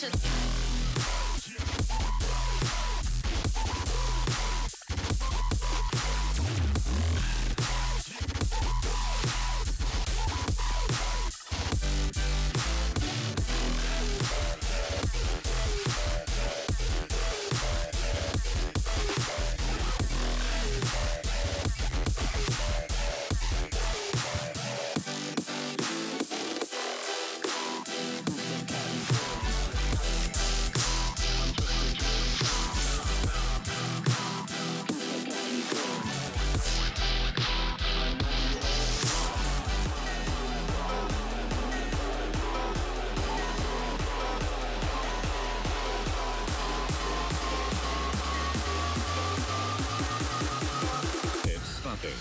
should.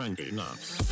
Frankie Knox.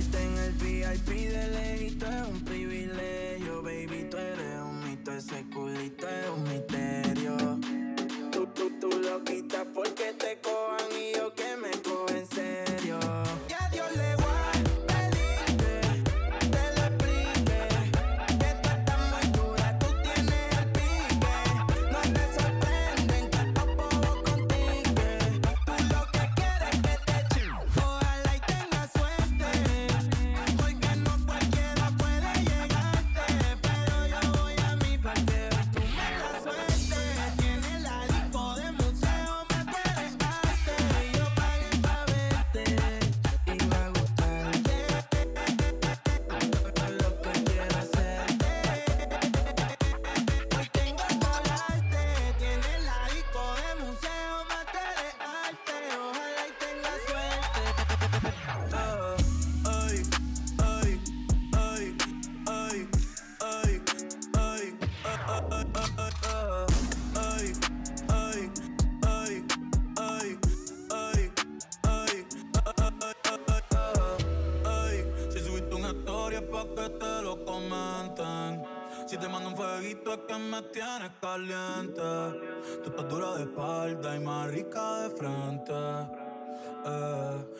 verte en el VIP de leito es un privilegio marica de frente. Eh.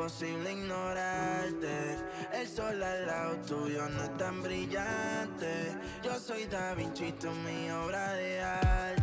imposible ignorarte. El sol al lado tuyo no es tan brillante. Yo soy Da Vinci, mi obra de arte.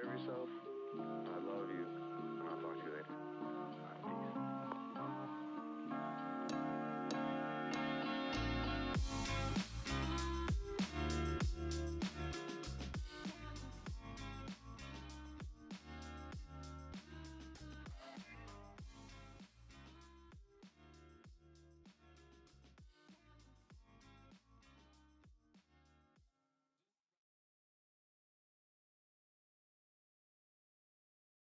prepare yourself.